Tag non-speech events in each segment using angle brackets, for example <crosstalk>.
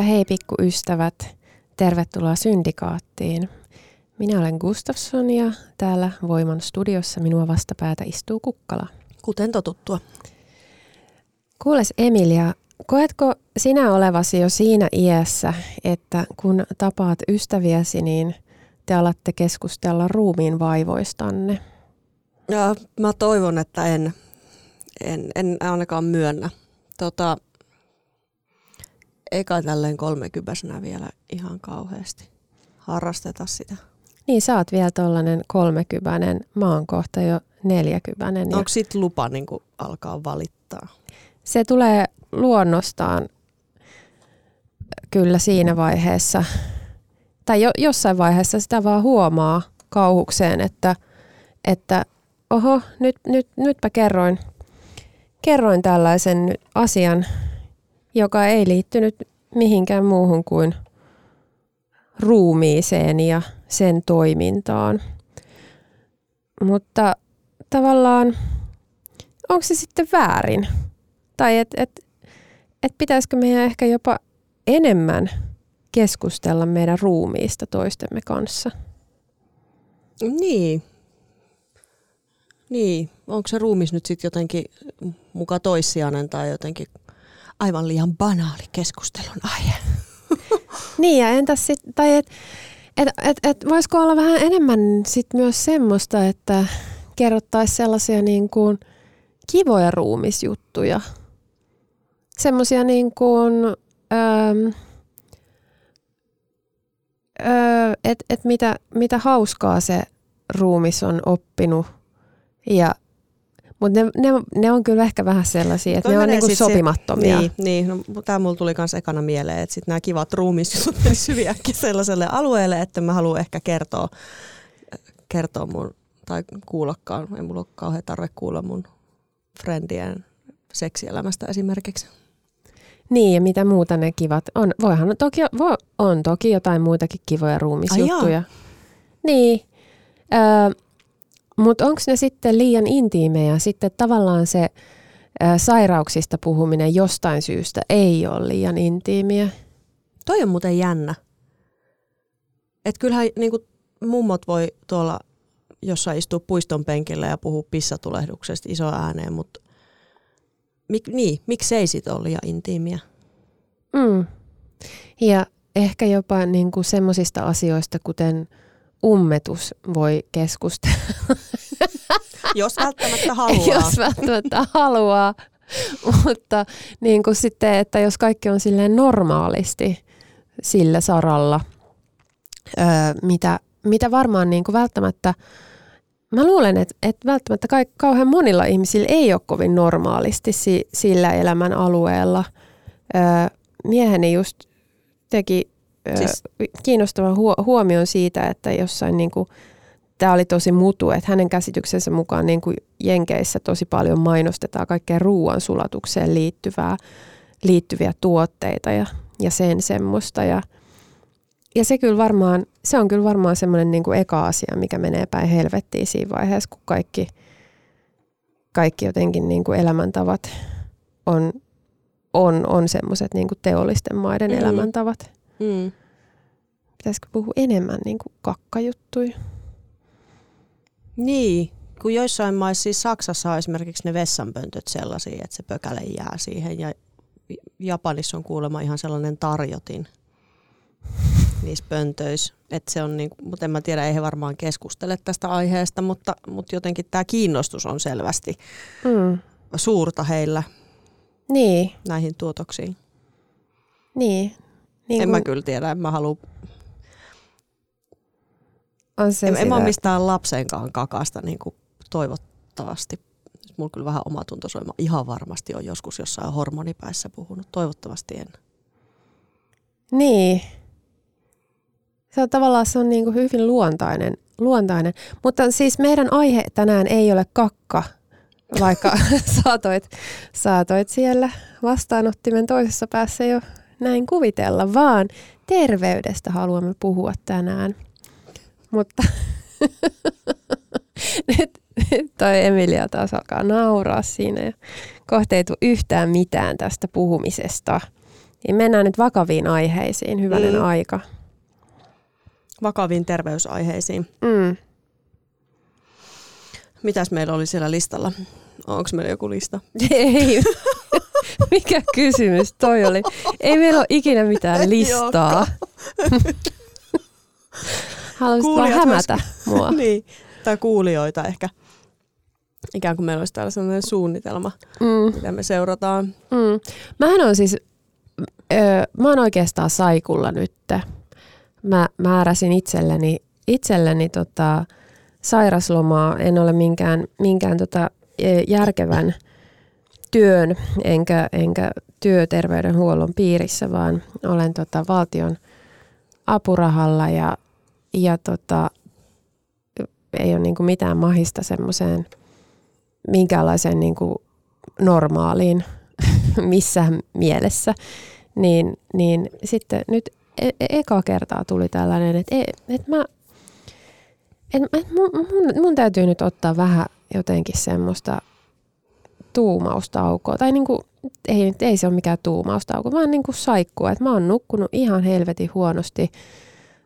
Heipä hei pikkuystävät, tervetuloa Syndikaattiin. Minä olen Gustafsson ja täällä Voiman studiossa minua vastapäätä istuu Kukkala. Kuten totuttua. Kuules Emilia, koetko sinä olevasi jo siinä iässä, että kun tapaat ystäviäsi, niin te alatte keskustella ruumiin vaivoistanne? Ja mä toivon, että en, en, en ainakaan myönnä. Tota, eikä tälleen kolmekypäisenä vielä ihan kauheasti harrasteta sitä. Niin, sä oot vielä tollanen kolmekypäinen, mä oon kohta jo neljäkypäinen. Onko sit lupa niin alkaa valittaa? Se tulee luonnostaan kyllä siinä vaiheessa, tai jo, jossain vaiheessa sitä vaan huomaa kauhukseen, että, että oho, nyt, nyt, nytpä kerroin, kerroin tällaisen asian, joka ei liittynyt mihinkään muuhun kuin ruumiiseen ja sen toimintaan. Mutta tavallaan, onko se sitten väärin? Tai että et, et pitäisikö meidän ehkä jopa enemmän keskustella meidän ruumiista toistemme kanssa? Niin. Niin. Onko se ruumis nyt sitten jotenkin muka toissijainen tai jotenkin aivan liian banaali keskustelun aihe. <laughs> niin ja entäs sitten, tai et, et, et, et voisiko olla vähän enemmän sit myös semmoista, että kerrottaisiin sellaisia niin kuin kivoja ruumisjuttuja. Semmoisia niin kuin, öö, öö, että et mitä, mitä hauskaa se ruumis on oppinut ja mutta ne, ne, ne on kyllä ehkä vähän sellaisia, että Toi ne on niinku sopimattomia. Niin, niin no, tämä mulla tuli myös ekana mieleen, että sitten nämä kivat ruumisjutut menisivät hyviäkin sellaiselle alueelle, että mä haluan ehkä kertoa, kertoa mun, tai kuullakaan, ei mulla ole kauhean tarve kuulla mun friendien seksielämästä esimerkiksi. Niin, ja mitä muuta ne kivat on. Voihan toki, voi, on toki jotain muitakin kivoja ruumisjuttuja. Ai niin. Öö, mutta onko ne sitten liian intiimejä? Sitten tavallaan se ä, sairauksista puhuminen jostain syystä ei ole liian intiimiä. Toi on muuten jännä. Et kyllähän niin mummot voi tuolla jossain istua puiston penkillä ja puhua pissatulehduksesta iso ääneen, mutta mik, niin, miksei sit ole liian intiimiä? Mm. Ja ehkä jopa niin semmoisista asioista, kuten ummetus voi keskustella. Jos välttämättä haluaa. jos välttämättä haluaa. Mutta niin kuin sitten, että jos kaikki on silleen normaalisti sillä saralla, öö, mitä, mitä varmaan niin kuin välttämättä, mä luulen, että, että välttämättä kaik, kauhean monilla ihmisillä ei ole kovin normaalisti si, sillä elämän alueella. Öö, mieheni just teki siis... kiinnostavan huomion siitä, että jossain niin kuin, tämä oli tosi mutu, että hänen käsityksensä mukaan niin kuin Jenkeissä tosi paljon mainostetaan kaikkea ruoan sulatukseen liittyvää, liittyviä tuotteita ja, ja sen semmoista. Ja, ja se, kyllä varmaan, se on kyllä varmaan semmoinen niin kuin eka asia, mikä menee päin helvettiin siinä vaiheessa, kun kaikki, kaikki jotenkin niin kuin elämäntavat on, on, on semmoiset niin teollisten maiden mm. elämäntavat. Mm. Pitäisikö puhua enemmän niin kuin kakkajuttuja? Niin, kun joissain maissa, siis Saksassa on esimerkiksi ne vessanpöntöt sellaisia, että se pökäle jää siihen ja Japanissa on kuulemma ihan sellainen tarjotin. niissä pöntöissä. Et se on niinku, mutta en mä tiedä, ei he varmaan keskustele tästä aiheesta, mutta, mutta jotenkin tämä kiinnostus on selvästi Mm. suurta heillä Niin, näihin tuotoksiin. niin. Niin en kun mä kyllä tiedä, en mä halua, on se en, en mä ole sitä- mistään lapsenkaan kakasta niin kuin toivottavasti. Nyt Mulla kyllä vähän omatunto soi. Mä ihan varmasti on joskus jossain hormonipäissä puhunut. Toivottavasti en. Niin. Se on tavallaan se on niin kuin hyvin luontainen, luontainen. Mutta siis meidän aihe tänään ei ole kakka, vaikka <laughs> saatoit, saatoit siellä vastaanottimen toisessa päässä jo näin kuvitella, vaan terveydestä haluamme puhua tänään. Mutta <laughs> nyt, nyt toi Emilia taas alkaa nauraa siinä ja kohta ei tule yhtään mitään tästä puhumisesta. Niin mennään nyt vakaviin aiheisiin, hyvänen Mm. aika. Vakaviin terveysaiheisiin. Mm. Mitäs meillä oli siellä listalla? Onko meillä joku lista? <laughs> Ei. <laughs> <laughs> Mikä kysymys toi oli? Ei meillä ole ikinä mitään listaa. Haluaisit vaan hämätä mua. <laughs> niin. Tai kuulijoita ehkä. Ikään kuin meillä olisi täällä sellainen suunnitelma, Mm, mitä me seurataan. mm. Mähän on siis, öö, mä oon oikeastaan saikulla nyt. Mä määräsin itselleni, itselleni tota, sairaslomaa. En ole minkään, minkään tota, e, järkevän työn enkä, enkä työterveydenhuollon piirissä, vaan olen tota, valtion apurahalla ja, ja tota, ei ole niinku mitään mahista semmoiseen minkäänlaiseen niinku normaaliin <laughs> missään mielessä. Niin, niin sitten nyt e- e- eka kertaa tuli tällainen, että e- et mä, et, et mun, mun, mun täytyy nyt ottaa vähän jotenkin semmoista tuumaustaukoa. Tai niinku, ei, nyt- ei se ole mikään tuumaustauko, vaan niinku saikkua. Et mä oon nukkunut ihan helvetin huonosti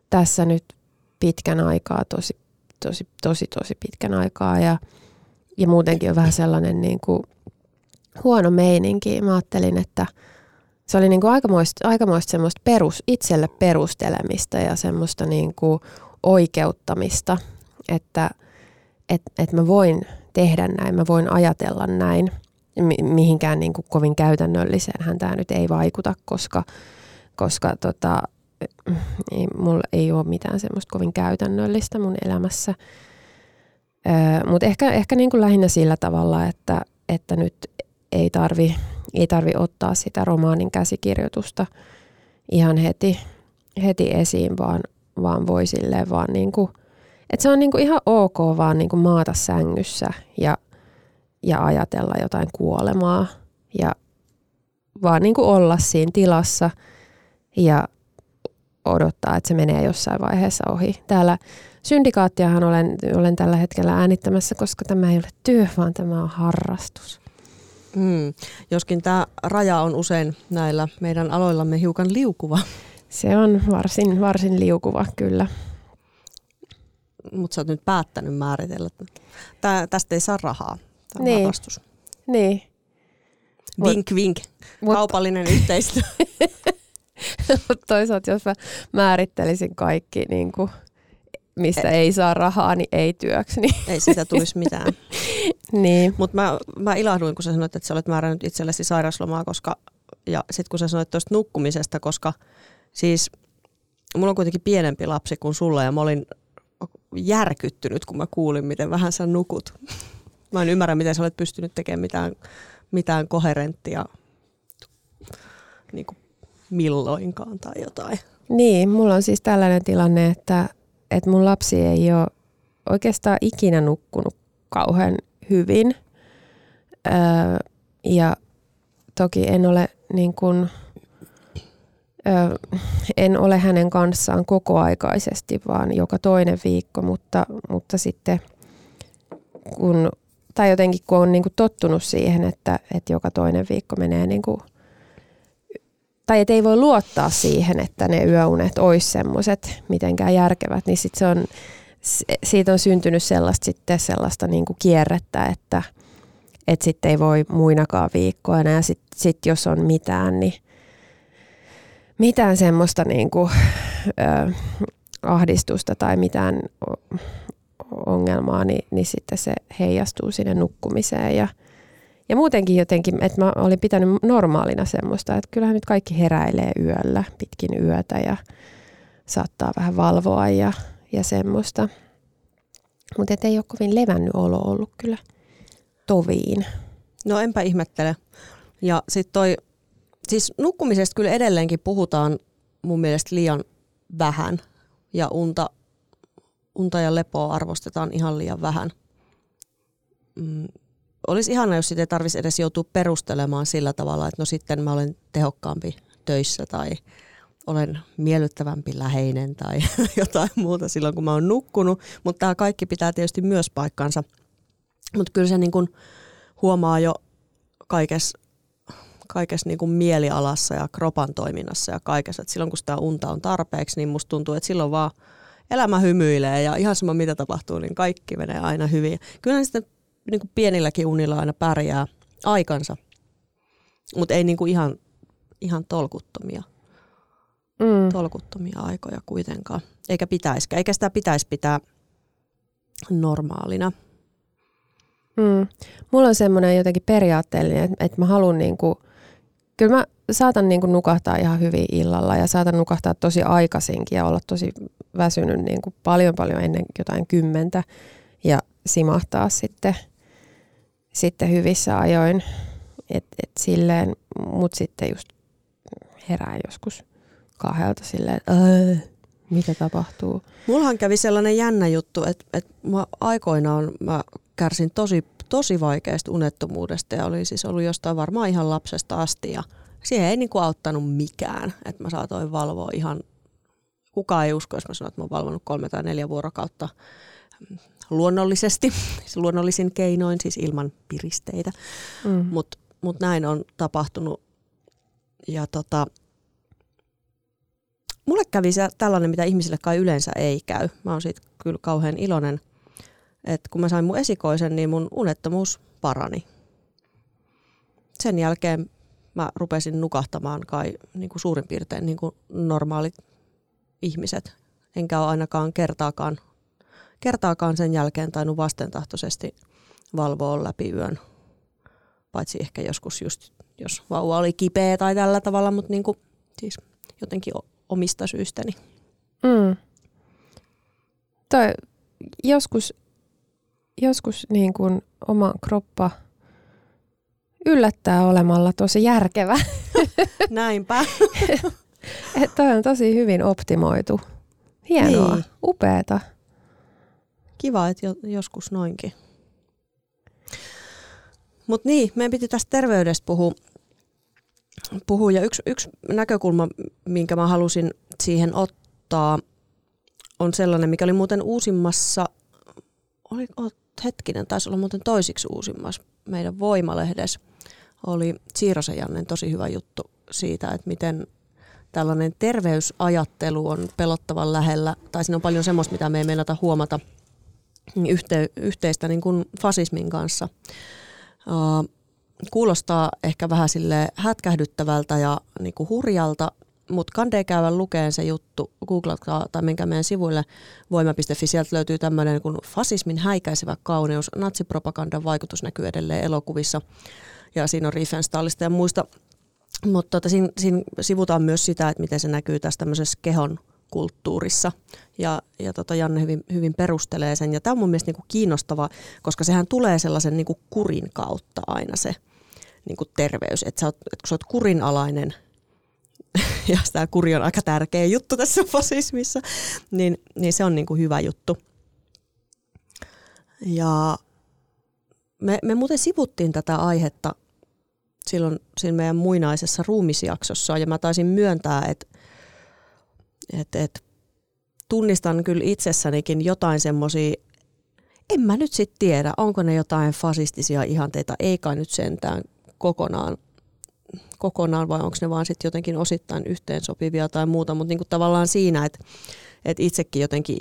tässä nyt pitkän aikaa, tosi, tosi, tosi, tosi pitkän aikaa. Ja, ja muutenkin on vähän sellainen niinku huono meininki. Mä ajattelin, että se oli niinku aikamoista, aikamoista semmoista perus, itselle perustelemista ja semmoista niinku oikeuttamista, että et, et mä voin tehdä näin, mä voin ajatella näin. Mi- mihinkään niinku kovin käytännölliseenhän tämä nyt ei vaikuta, koska, koska tota, ei, mulla ei ole mitään semmoista kovin käytännöllistä mun elämässä. Mutta ehkä, ehkä niinku lähinnä sillä tavalla, että, että nyt ei tarvi, ei tarvi ottaa sitä romaanin käsikirjoitusta ihan heti, heti esiin, vaan, vaan voi silleen vaan niinku, että se on niinku ihan ok vaan niinku maata sängyssä ja, ja ajatella jotain kuolemaa ja vaan niinku olla siinä tilassa ja odottaa, että se menee jossain vaiheessa ohi. Täällä syndikaattiahan olen, olen tällä hetkellä äänittämässä, koska tämä ei ole työ, vaan tämä on harrastus. Mm. Joskin tämä raja on usein näillä meidän aloillamme hiukan liukuva, Se on varsin, varsin liukuva, kyllä. Mutta sä oot nyt päättänyt määritellä. että Tää, tästä ei saa rahaa. Tämä on Niin. harrastus. Niin. Vink, vink. Mut- Kaupallinen yhteistyö. <laughs> Toisaalta jos mä määrittelisin kaikki, niin kuin, mistä ei saa rahaa, niin ei työksi. Niin, ei siitä tulisi mitään. <laughs> niin. Mutta mä, mä ilahduin, kun sä sanoit, että sä olet määrännyt itsellesi sairaslomaa, koska, ja sitten kun sä sanoit tuosta nukkumisesta, koska siis mulla on kuitenkin pienempi lapsi kuin sulla ja mä olin järkyttynyt, kun mä kuulin, miten vähän sä nukut. Mä en ymmärrä, miten sä olet pystynyt tekemään mitään, mitään koherenttia niin kuin milloinkaan tai jotain. niin, mulla on siis tällainen tilanne, että, että mun lapsi ei ole oikeastaan ikinä nukkunut kauhean hyvin. Öö, ja toki en ole niin kuin, en ole hänen kanssaan kokoaikaisesti, vaan joka toinen viikko, mutta, mutta sitten kun, tai jotenkin kun on niin kuin tottunut siihen, että, että joka toinen viikko menee niin kuin, tai että ei voi luottaa siihen, että ne yöunet olisi semmoiset mitenkään järkevät, niin sit se on, siitä on syntynyt sellaista, sitten sellaista niin kuin kierrettä, että, että sitten ei voi muinakaan viikkoina ja sitten sit jos on mitään, niin mitään semmoista niin kuin ö, ahdistusta tai mitään ongelmaa, niin, niin sitten se heijastuu sinne nukkumiseen ja, ja muutenkin jotenkin, että mä olin pitänyt normaalina semmoista, että kyllähän nyt kaikki heräilee yöllä, pitkin yötä ja saattaa vähän valvoa ja, ja semmoista. Mutta ei ole kovin levännyt olo ollut kyllä toviin. No enpä ihmettele. Ja sitten toi, siis nukkumisesta kyllä edelleenkin puhutaan mun mielestä liian vähän ja unta, unta ja lepoa arvostetaan ihan liian vähän. Mm, olisi ihana, jos sitä ei tarvitsisi edes joutua perustelemaan sillä tavalla, että no sitten mä olen tehokkaampi töissä tai olen miellyttävämpi läheinen tai <laughs> jotain muuta silloin, kun mä oon nukkunut. Mutta tämä kaikki pitää tietysti myös paikkansa. Mutta kyllä se niin kun huomaa jo kaikessa kaikessa niin kuin mielialassa ja kropan toiminnassa ja kaikessa. Et silloin kun sitä unta on tarpeeksi, niin musta tuntuu, että silloin vaan elämä hymyilee ja ihan sama mitä tapahtuu, niin kaikki menee aina hyvin. Kyllä sitten niin kuin pienilläkin unilla aina pärjää aikansa, mutta ei niin kuin ihan, ihan tolkuttomia, mm. tolkuttomia aikoja kuitenkaan. Eikä pitäisikään, eikä sitä pitäisi pitää normaalina. Mm. Mulla on semmoinen jotenkin periaatteellinen, että, että mä haluan niinku, kyllä mä saatan niinku nukahtaa ihan hyvin illalla ja saatan nukahtaa tosi aikaisinkin ja olla tosi väsynyt niinku paljon paljon ennen jotain kymmentä ja simahtaa sitten, sitten hyvissä ajoin. Et, et silleen, mut sitten just herää joskus kahdelta silleen, että mitä tapahtuu. Mullahan kävi sellainen jännä juttu, että, että mä aikoinaan mä kärsin tosi, tosi vaikeasta unettomuudesta ja oli siis ollut jostain varmaan ihan lapsesta asti ja siihen ei niinku auttanut mikään, että mä saatoin valvoa ihan, kukaan ei usko, jos mä sanon, että mä oon valvonut kolme tai neljä vuorokautta luonnollisesti, <laughs> siis luonnollisin keinoin, siis ilman piristeitä, mm. mutta mut näin on tapahtunut ja tota, mulle kävi se tällainen, mitä ihmisille kai yleensä ei käy. Mä oon siitä kyllä kauhean iloinen – että kun mä sain mun esikoisen, niin mun unettomuus parani. Sen jälkeen mä rupesin nukahtamaan kai niin kuin suurin piirtein niin kuin normaalit ihmiset. Enkä ole ainakaan kertaakaan, kertaakaan sen jälkeen tainnut vastentahtoisesti valvoa läpi yön. Paitsi ehkä joskus just, jos vauva oli kipeä tai tällä tavalla, mutta niin kuin, siis jotenkin omista syystäni. Mm. Toi, joskus joskus niin kuin oma kroppa yllättää olemalla tosi järkevä. <laughs> Näinpä. <laughs> Että on tosi hyvin optimoitu. Hienoa, niin. upeeta. Kiva, että joskus noinkin. Mutta niin, meidän piti tästä terveydestä puhua. puhua. Ja yksi, yksi näkökulma, minkä mä halusin siihen ottaa, on sellainen, mikä oli muuten uusimmassa, oli, hetkinen, taisi olla muuten toisiksi uusimmassa meidän Voimalehdessä, oli Siirosen Jannen tosi hyvä juttu siitä, että miten tällainen terveysajattelu on pelottavan lähellä, tai siinä on paljon semmoista, mitä me ei meinata huomata niin yhte, yhteistä niin kuin fasismin kanssa. Uh, kuulostaa ehkä vähän sille hätkähdyttävältä ja niin kuin hurjalta, mutta kandee käydä lukeen se juttu, googlatkaa tai menkää meidän sivuille voima.fi, sieltä löytyy tämmöinen kuin fasismin häikäisevä kauneus, natsipropagandan vaikutus näkyy edelleen elokuvissa ja siinä on Riefenstahlista ja muista, mutta tota, siinä, siinä sivutaan myös sitä, että miten se näkyy tässä tämmöisessä kehon kulttuurissa. Ja, ja tota Janne hyvin, hyvin perustelee sen. Ja tämä on mun mielestä niinku kiinnostava, koska sehän tulee sellaisen niinku kurin kautta aina se niinku terveys. Että et kun sä oot kurinalainen <laughs> ja tämä kuri on aika tärkeä juttu tässä <laughs> fasismissa, niin, niin se on niin kuin hyvä juttu. Ja me, me muuten sivuttiin tätä aihetta silloin siinä meidän muinaisessa ruumisjaksossa, ja mä taisin myöntää, että et, et, tunnistan kyllä itsessänikin jotain semmoisia, en mä nyt sitten tiedä, onko ne jotain fasistisia ihanteita, ei kai nyt sentään kokonaan kokonaan vai onko ne vaan sitten jotenkin osittain yhteensopivia tai muuta, mutta niinku tavallaan siinä, että et itsekin jotenkin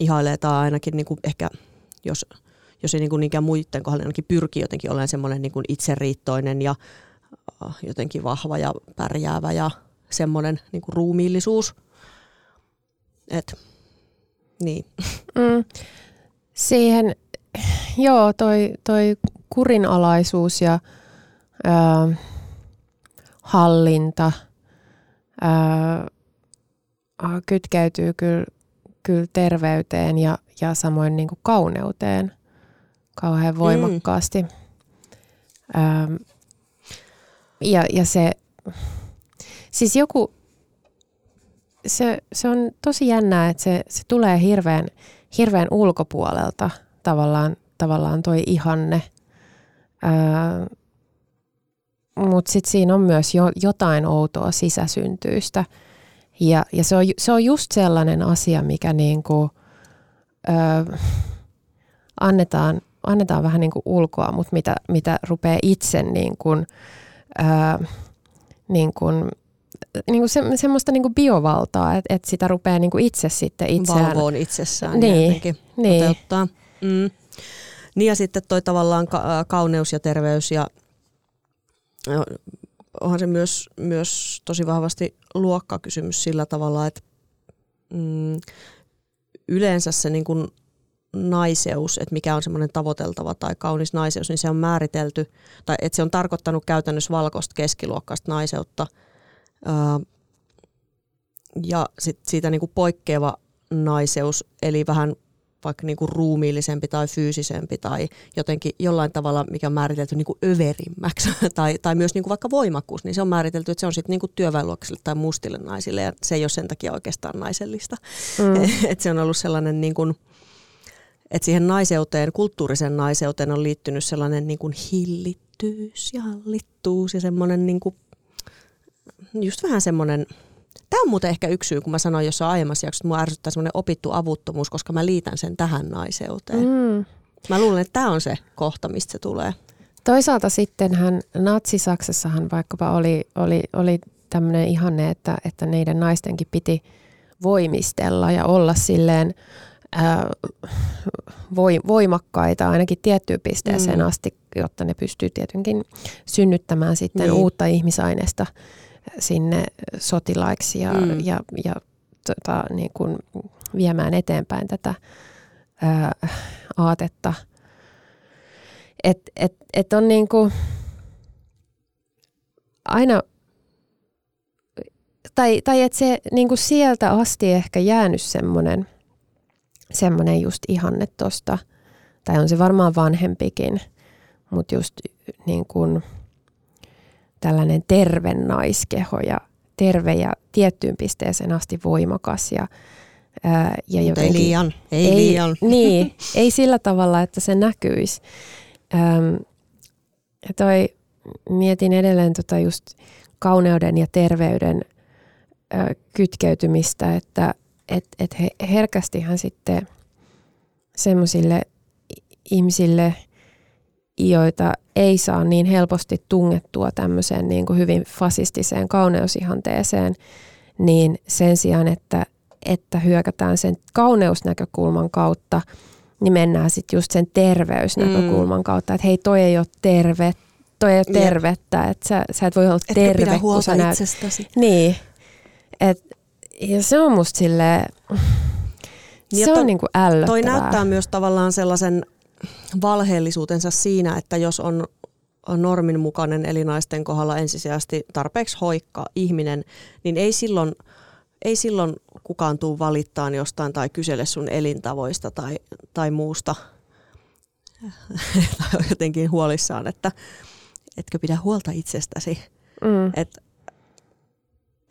ihailee tai ainakin niinku ehkä, jos, jos ei niinku niinkään muiden kohdalla, ainakin pyrkii jotenkin olemaan semmoinen niinku itseriittoinen ja jotenkin vahva ja pärjäävä ja semmoinen niinku ruumiillisuus. Et, niin. <laughs> Mm. Siihen, joo, toi, toi kurinalaisuus ja ää, hallinta ää, kytkeytyy kyllä, kyllä terveyteen ja, ja samoin niin kuin kauneuteen kauhean voimakkaasti. Mm. Ää, ja, ja se, siis joku, se, se on tosi jännää, että se, se tulee hirveän, hirveän ulkopuolelta tavallaan, tavallaan toi ihanne. Öö, Mutta sitten siinä on myös jo, jotain outoa sisäsyntyistä. Ja, ja se, on, se on just sellainen asia, mikä niinku, öö, annetaan, annetaan vähän niinku ulkoa, mutta mitä, mitä rupeaa itse niinku, öö, niinku, niinku se, semmoista niinku biovaltaa, että et sitä rupeaa niinku itse sitten itseään... Valvoon itsessään niin, jotenkin niin. toteuttaa. Mm. Niin ja sitten toi tavallaan ka- kauneus ja terveys ja onhan se myös, myös tosi vahvasti luokkakysymys sillä tavalla, että mm, yleensä se niin kuin naiseus, että mikä on semmoinen tavoiteltava tai kaunis naiseus, niin se on määritelty, tai että se on tarkoittanut käytännössä valkoista keskiluokkaista naiseutta, ja sit siitä niin kuin poikkeava naiseus, eli vähän vaikka niin kuin ruumiillisempi tai fyysisempi tai jotenkin jollain tavalla, mikä on määritelty niin kuin överimmäksi <laughs> tai, tai myös niin kuin vaikka voimakkuus, niin se on määritelty, että se on sitten niin kuin tai mustille naisille ja se ei ole sen takia oikeastaan naisellista. Mm. <laughs> Et se on ollut sellainen niin kuin, että siihen naiseuteen, kulttuurisen naiseuteen on liittynyt sellainen niin kuin hillittyys ja hallittuus ja semmoinen niin kuin, just vähän semmoinen, Tämä on muuten ehkä yksi syy, kun mä sanoin jossain aiemmassa jaksossa, että mua ärsyttää semmoinen opittu avuttomuus, koska mä liitän sen tähän naiseuteen. Mm. Mä luulen, että tämä on se kohta, mistä se tulee. Toisaalta sitten hän Natsi-Saksassahan vaikkapa oli, oli, oli tämmöinen ihanne, että, että neiden naistenkin piti voimistella ja olla silleen ää, voimakkaita ainakin tiettyyn pisteeseen mm. asti, jotta ne pystyy tietenkin synnyttämään sitten niin. uutta ihmisaineesta sinne sotilaiksi ja, mm. ja, ja tota, niin kuin viemään eteenpäin tätä ää, aatetta. Että et, et on niin kuin aina, tai, tai että se niin kuin sieltä asti ehkä jäänyt semmoinen semmoinen just ihanne tosta, tai on se varmaan vanhempikin, mutta just niin kuin – tällainen terve naiskeho ja terve ja tiettyyn pisteeseen asti voimakas ja Ää, ja jotenkin, ei liian, ei, ei liian. <laughs> Niin, ei sillä tavalla, että se näkyisi. Ähm, ja toi, mietin edelleen tota just kauneuden ja terveyden äh, kytkeytymistä, että et, et he, herkästihän sitten semmoisille ihmisille – joita ei saa niin helposti tungettua tämmöiseen niin kuin hyvin fasistiseen kauneusihanteeseen, niin sen sijaan, että, että hyökätään sen kauneusnäkökulman kautta, niin mennään sitten just sen terveysnäkökulman mm. kautta, että hei toi ei ole terve, toi ei ole tervettä, että sä, sä et voi olla Etkö terve, pidä huolta kun sä näet. itsestäsi. Niin, et, ja se on musta silleen, se on niin kuin ällöttävää. Toi näyttää myös tavallaan sellaisen valheellisuutensa siinä, että jos on normin mukainen eli naisten kohdalla ensisijaisesti tarpeeksi hoikka ihminen, niin ei silloin, ei silloin kukaan tuu valittaa jostain tai kysele sun elintavoista tai, tai muusta. <laughs> tai jotenkin huolissaan, että etkö pidä huolta itsestäsi. Mm. Et,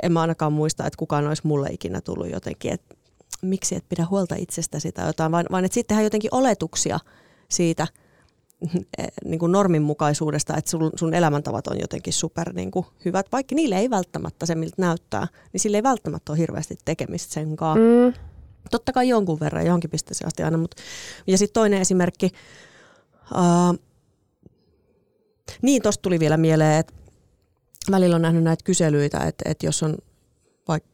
en mä ainakaan muista, että kukaan olisi mulle ikinä tullut jotenkin, että miksi et pidä huolta itsestäsi tai jotain, vaan, vaan että sittenhän jotenkin oletuksia – siitä eh, niin kuin norminmukaisuudesta, että sun, sun elämäntavat on jotenkin super niin kuin hyvät, vaikka niille ei välttämättä se miltä näyttää, niin sille ei välttämättä ole hirveästi tekemistä sen kanssa. Mm. Totta kai jonkun verran, johonkin pisteeseen asti aina. Mutta. Ja sitten toinen esimerkki, uh, niin tuosta tuli vielä mieleen, että välillä on nähnyt näitä kyselyitä, että, että jos on vaikka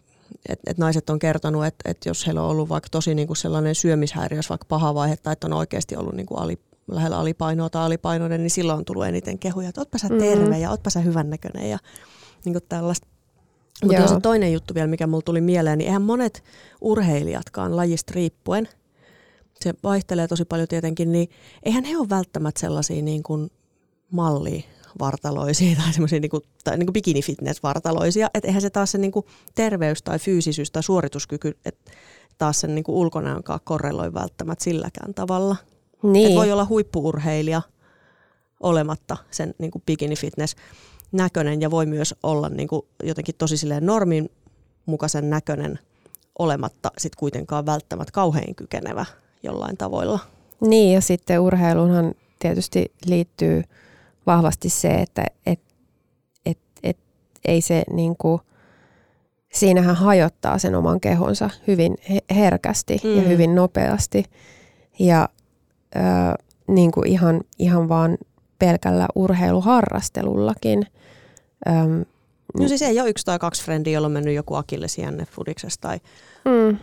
että et naiset on kertonut, että et jos heillä on ollut vaikka tosi niinku sellainen syömishäiriö, vaikka paha vaihe, tai että on oikeasti ollut niinku ali, lähellä alipainoa tai alipainoinen, niin silloin on tullut eniten kehuja, että ootpa sä terve mm-hmm. ja ootpa sä hyvännäköinen ja niinku tällaista. Mutta se toinen juttu vielä, mikä mulla tuli mieleen, niin eihän monet urheilijatkaan lajista riippuen, se vaihtelee tosi paljon tietenkin, niin eihän he ole välttämättä sellaisia niin kuin mallia vartaloisia tai semmoisia niin kuin, tai niin kuin bikini-fitness-vartaloisia. Että eihän se taas se niin kuin terveys tai fyysisyys tai suorituskyky, että taas sen niin kuin ulkonäönkaan korreloi välttämättä silläkään tavalla. Niin. Et voi olla huippuurheilija olematta sen niin kuin bikini-fitness näköinen ja voi myös olla niin kuin jotenkin tosi silleen normin mukaisen näköinen olematta sit kuitenkaan välttämättä kauhean kykenevä jollain tavoilla. Niin ja sitten urheiluunhan tietysti liittyy vahvasti se, että et, et, et, ei se niin kuin, siinähän hajottaa sen oman kehonsa hyvin herkästi mm. ja hyvin nopeasti. Ja ö, niin kuin ihan, ihan vaan pelkällä urheiluharrastelullakin. Öm, no siis ei ole yksi tai kaksi frendiä, jolla on mennyt joku akillesianne fudiksessa tai mm.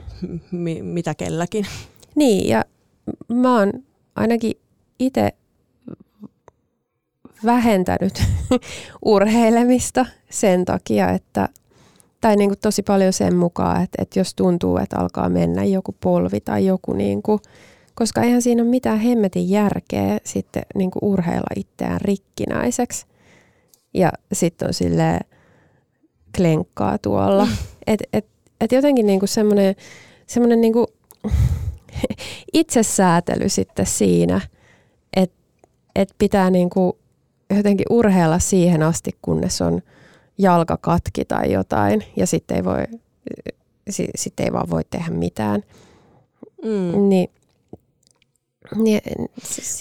mi- mitä kelläkin. Niin, ja mä oon ainakin itse vähentänyt <laughs> urheilemista sen takia, että tai niin kuin tosi paljon sen mukaan, että, että jos tuntuu, että alkaa mennä joku polvi tai joku, niin kuin, koska eihän siinä ole mitään hemmetin järkeä sitten niin kuin urheilla itseään rikkinäiseksi. Ja sitten on sille klenkkaa tuolla. Et, et, et jotenkin niin kuin semmoinen, semmoinen niin kuin <laughs> itsesäätely sitten siinä, että et pitää niin kuin jotenkin urheilla siihen asti, kunnes on jalka katki tai jotain ja sitten ei, voi, sit ei vaan voi tehdä mitään. Mm. Niin, niin,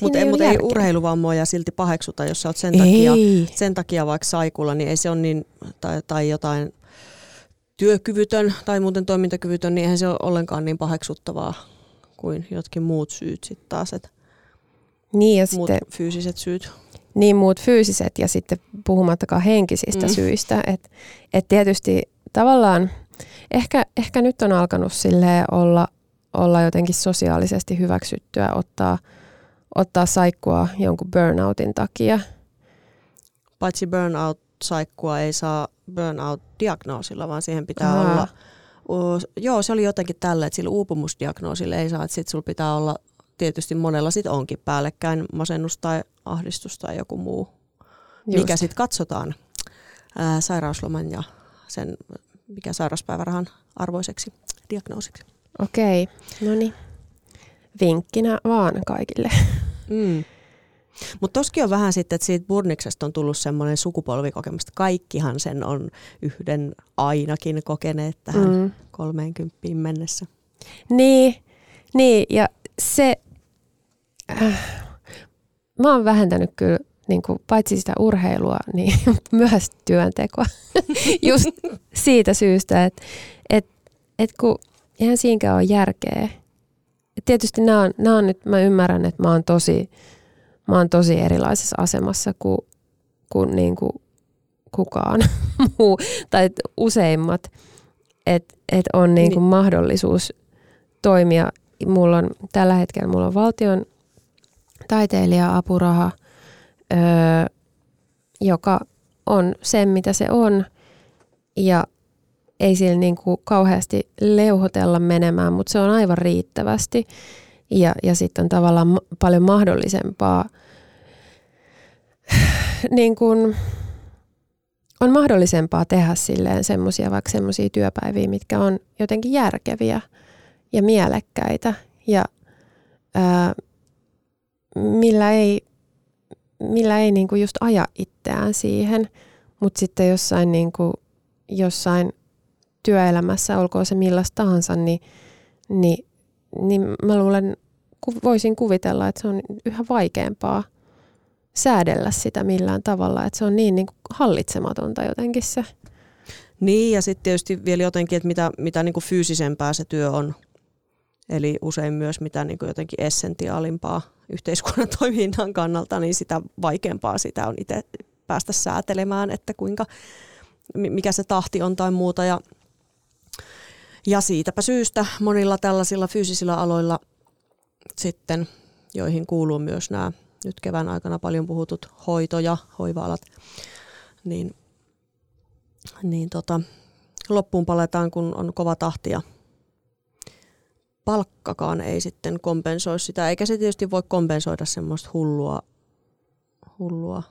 Mutta ei, mut ei urheiluvammoja silti paheksuta, jos sä oot sen takia, sen takia vaikka saikulla, niin ei se ole niin, tai, tai jotain työkyvytön tai muuten toimintakyvytön, niin eihän se ole ollenkaan niin paheksuttavaa kuin jotkin muut syyt sitten taas. Et niin ja muut sitten, fyysiset syyt niin muut fyysiset ja sitten puhumattakaan henkisistä mm. syistä. Et, et tietysti tavallaan ehkä, ehkä nyt on alkanut sille olla, olla jotenkin sosiaalisesti hyväksyttyä ottaa, ottaa saikkua jonkun burnoutin takia. Paitsi burnout-saikkua ei saa burnout-diagnoosilla, vaan siihen pitää Aha. olla Uh, joo, se oli jotenkin tällä, että sillä uupumusdiagnoosille ei saa, että sitten sulla pitää olla tietysti monella sit onkin päällekkäin masennus tai ahdistus tai joku muu, Just. mikä sitten katsotaan ää, sairausloman ja sen, mikä sairauspäivärahan arvoiseksi diagnoosiksi. Okei, no niin. Vinkkinä vaan kaikille. Mm. Mutta toskin on vähän sitten, että siitä burniksesta on tullut semmoinen sukupolvikokemus, Kaikkihan sen on yhden ainakin kokeneet tähän mm. 30 mennessä. Niin, niin, ja se äh, mä oon vähentänyt kyllä niin kuin, paitsi sitä urheilua, niin <laughs> myös työntekoa. <laughs> Just siitä syystä, että et, et kun eihän siinäkään ole järkeä. Et tietysti nämä on, nämä on nyt, mä ymmärrän, että mä oon tosi, mä oon tosi erilaisessa asemassa kuin, kuin, niin kuin kukaan <laughs> muu, tai useimmat, että et on niin kuin niin. mahdollisuus toimia. Mulla on, tällä hetkellä mulla on valtion taiteilija-apuraha, öö, joka on sen, mitä se on. Ja ei sillä niin kuin kauheasti leuhotella menemään, mutta se on aivan riittävästi. Ja, ja sitten on tavallaan paljon mahdollisempaa, <sighs> niin kuin, on mahdollisempaa tehdä silleen semmoisia vaikka semmoisia työpäiviä, mitkä on jotenkin järkeviä ja mielekkäitä. Ja ää, millä ei, millä ei niinku just aja itseään siihen, mutta sitten jossain, niinku, jossain työelämässä, olkoon se millaista tahansa, niin, niin, niin mä luulen, voisin kuvitella, että se on yhä vaikeampaa säädellä sitä millään tavalla, että se on niin, niin kuin hallitsematonta jotenkin se. Niin ja sitten tietysti vielä jotenkin, että mitä, mitä niin kuin fyysisempää se työ on, Eli usein myös mitä niin kuin jotenkin essentiaalimpaa yhteiskunnan <laughs> toiminnan kannalta, niin sitä vaikeampaa sitä on itse päästä säätelemään, että kuinka, mikä se tahti on tai muuta. Ja, ja siitäpä syystä monilla tällaisilla fyysisillä aloilla sitten, joihin kuuluu myös nämä nyt kevään aikana paljon puhutut hoito- ja hoiva-alat, niin, niin tota, loppuun paletaan, kun on kova tahti ja palkkakaan ei sitten kompensoi sitä, eikä se tietysti voi kompensoida semmoista hullua, hullua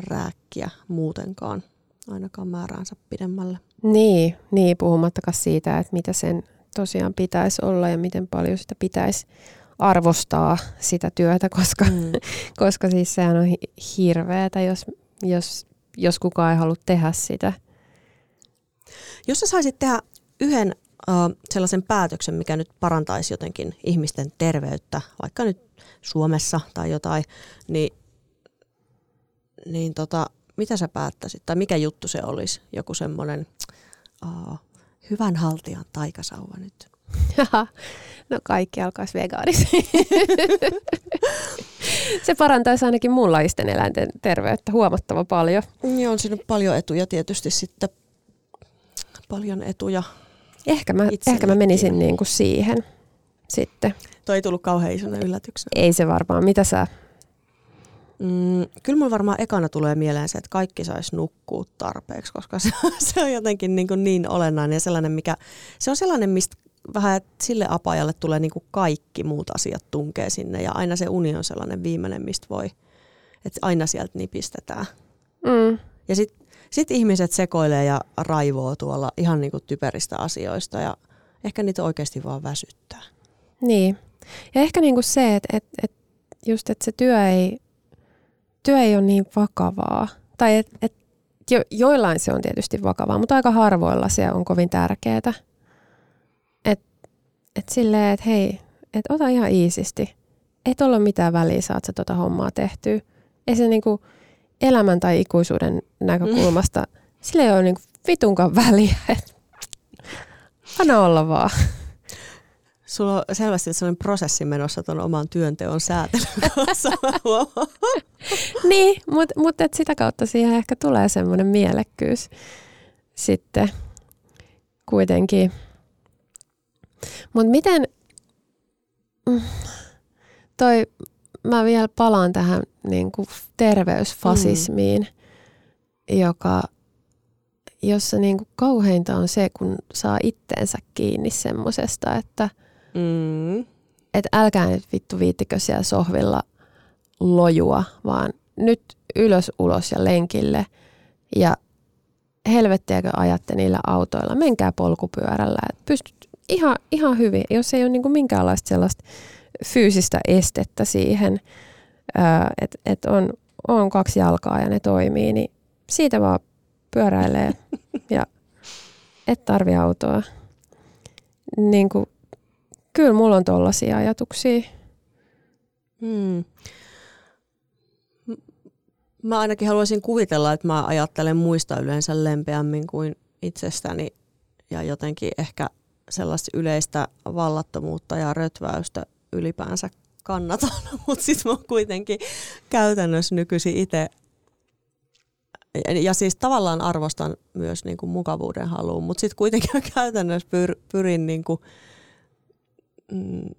rääkkiä muutenkaan, ainakaan määräänsä pidemmälle. Niin, niin, puhumattakaan siitä, että mitä sen tosiaan pitäisi olla ja miten paljon sitä pitäisi arvostaa sitä työtä, koska, mm. <laughs> koska siis sehän on hirveetä, jos, jos, jos kukaan ei halua tehdä sitä. Jos sä saisit tehdä yhden sellaisen päätöksen, mikä nyt parantaisi jotenkin ihmisten terveyttä, vaikka nyt Suomessa tai jotain, niin, niin tota, mitä sä päättäisit? Tai mikä juttu se olisi? Joku semmoinen uh, hyvän haltijan taikasauva nyt. no kaikki alkaisi vegaaniksi. <laughs> se parantaisi ainakin muunlaisten eläinten terveyttä huomattava paljon. Niin on siinä paljon etuja tietysti sitten. Paljon etuja. Ehkä mä, ehkä mä menisin niin kuin siihen sitten. Toi ei tullut kauhean isona yllätyksenä. Ei se varmaan. Mitä sä Mm, kyllä mulla varmaan ekana tulee mieleen se, että kaikki saisi nukkua tarpeeksi, koska <laughs> se, se on jotenkin niin, kuin niin olennainen ja sellainen, mikä, se on sellainen, mistä vähän sille apajalle tulee niin kuin kaikki muut asiat tunkee sinne ja aina se uni on sellainen viimeinen, mistä voi, että aina sieltä nipistetään. Mm. Ja sitten sit ihmiset sekoilee ja raivoo tuolla ihan niin kuin typeristä asioista ja ehkä niitä oikeasti vaan väsyttää. Niin. Ja ehkä niin kuin se, että, että, että just, että se työ ei työ ei ole niin vakavaa. Tai et, et jo, joillain se on tietysti vakavaa, mutta aika harvoilla se on kovin tärkeää. Että et silleen, että hei, et ota ihan iisisti. Ei ole mitään väliä, saat sä tota hommaa tehtyä. Ei se niinku elämän tai ikuisuuden näkökulmasta, mm. sillä ei ole niinku vitunkaan väliä. Anna olla vaan. Sulla on selvästi sellainen prosessi menossa tuon oman työnteon säätelyn kanssa. niin, mutta mut sitä kautta siihen ehkä tulee semmoinen mielekkyys sitten kuitenkin. Mutta miten, mm, toi, mä vielä palaan tähän niin kuin terveysfasismiin, mm. joka, jossa niin kuin kauheinta on se, kun saa itteensä kiinni semmosesta, että – Mm. Että älkää nyt vittu viittikö siellä sohvilla lojua, vaan nyt ylös, ulos ja lenkille. Ja helvettiäkö ajatte niillä autoilla, menkää polkupyörällä. Et pystyt ihan, ihan hyvin, jos ei ole niinku minkäänlaista sellaista fyysistä estettä siihen, että et on, on kaksi jalkaa ja ne toimii, niin siitä vaan pyöräilee <laughs> ja et tarvi autoa. Niin kuin kyllä mulla on tollaisia ajatuksia. Hmm. Mä ainakin haluaisin kuvitella, että mä ajattelen muista yleensä lempeämmin kuin itsestäni ja jotenkin ehkä sellaista yleistä vallattomuutta ja rötväystä ylipäänsä kannatan, <laughs> mutta sitten mä kuitenkin käytännössä nykyisin itse ja siis tavallaan arvostan myös niin kuin mukavuuden haluun, mutta sitten kuitenkin käytännössä pyr, pyrin niin kuin mm,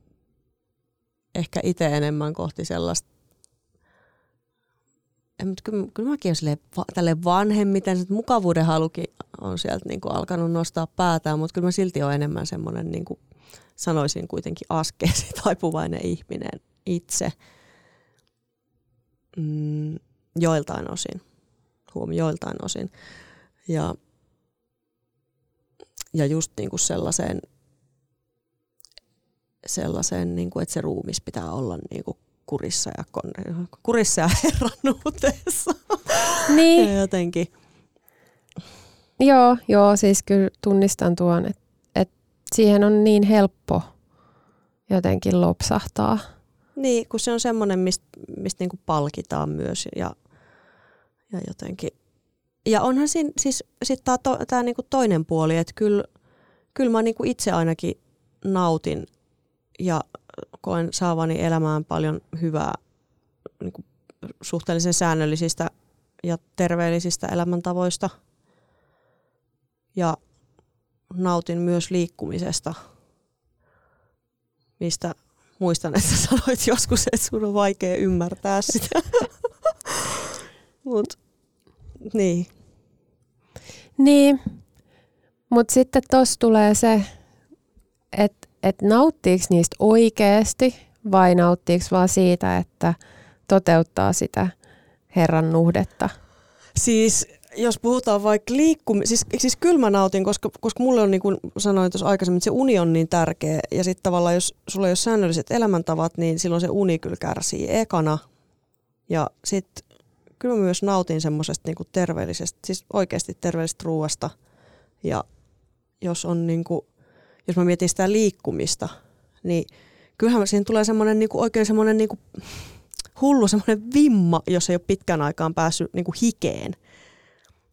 ehkä itse enemmän kohti sellaista mutta kyllä, kyllä mäkin olen tälle vanhemmiten, että mukavuuden halukin on sieltä niin kuin alkanut nostaa päätään, mutta kyllä mä silti olen enemmän semmoinen, niin kuin sanoisin kuitenkin askeesi <laughs> taipuvainen ihminen itse mm, joiltain osin. Huom, joiltain osin. Ja, ja just niin kuin sellaiseen sellaisen, niin kuin, että se ruumis pitää olla niin kuin kurissa ja, kon, kurissa ja <laughs> herrannuuteessa. Niin. ja jotenkin. Joo, joo, siis kyllä tunnistan tuon, että siihen on niin helppo jotenkin lopsahtaa. Niin, kun se on semmoinen, mistä mist niinku palkitaan myös ja, ja jotenkin. Ja onhan siinä siis sit tämä to, niinku toinen puoli, että kyllä, kyllä mä niinku itse ainakin nautin ja koen saavani elämään paljon hyvää niin kuin suhteellisen säännöllisistä ja terveellisistä elämäntavoista. Ja nautin myös liikkumisesta, mistä muistan, että sanoit joskus, että sun on vaikea ymmärtää sitä. Mut, niin. Niin, Mutta sitten tuossa tulee se, että et nauttiiko niistä oikeasti vai nauttiiko vaan siitä, että toteuttaa sitä Herran nuhdetta? Siis jos puhutaan vaikka liikkumisesta, siis, siis kyllä mä nautin, koska, koska mulle on niin kuin sanoin tuossa aikaisemmin, että se uni on niin tärkeä. Ja sitten tavallaan jos sulla ei ole säännölliset elämäntavat, niin silloin se uni kyllä kärsii ekana. Ja sitten kyllä mä myös nautin semmoisesta niin terveellisestä, siis oikeasti terveellisestä ruoasta. Ja jos on niin kuin, jos mä mietin sitä liikkumista, niin kyllähän siinä tulee semmoinen niin kuin, oikein semmoinen niin kuin, <laughs> hullu semmoinen vimma, jos ei ole pitkään aikaan päässyt niin kuin hikeen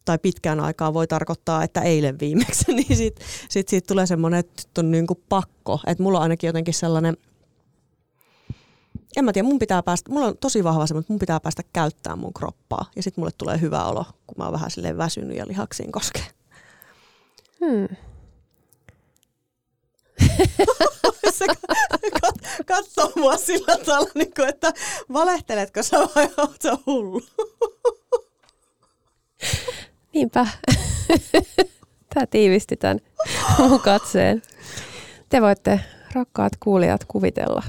tai pitkään aikaa voi tarkoittaa, että eilen viimeksi, <laughs> niin sitten sit siitä tulee semmoinen, että nyt on niin kuin pakko. Että mulla on ainakin jotenkin sellainen, en mä tiedä, mun pitää päästä, mulla on tosi vahva semmoinen, että mun pitää päästä käyttämään mun kroppaa. Ja sitten mulle tulee hyvä olo, kun mä oon vähän silleen väsynyt ja lihaksiin koskee. Hmm. <laughs> se katsoo mua sillä tavalla, niin että valehteletko sä vai oot sä hullu? <laughs> Niinpä. <laughs> Tämä tiivisti tämän mun katseen. Te voitte, rakkaat kuulijat, kuvitella,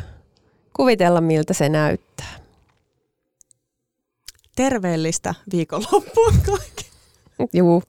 kuvitella miltä se näyttää. Terveellistä viikonloppua kaikki. Juu.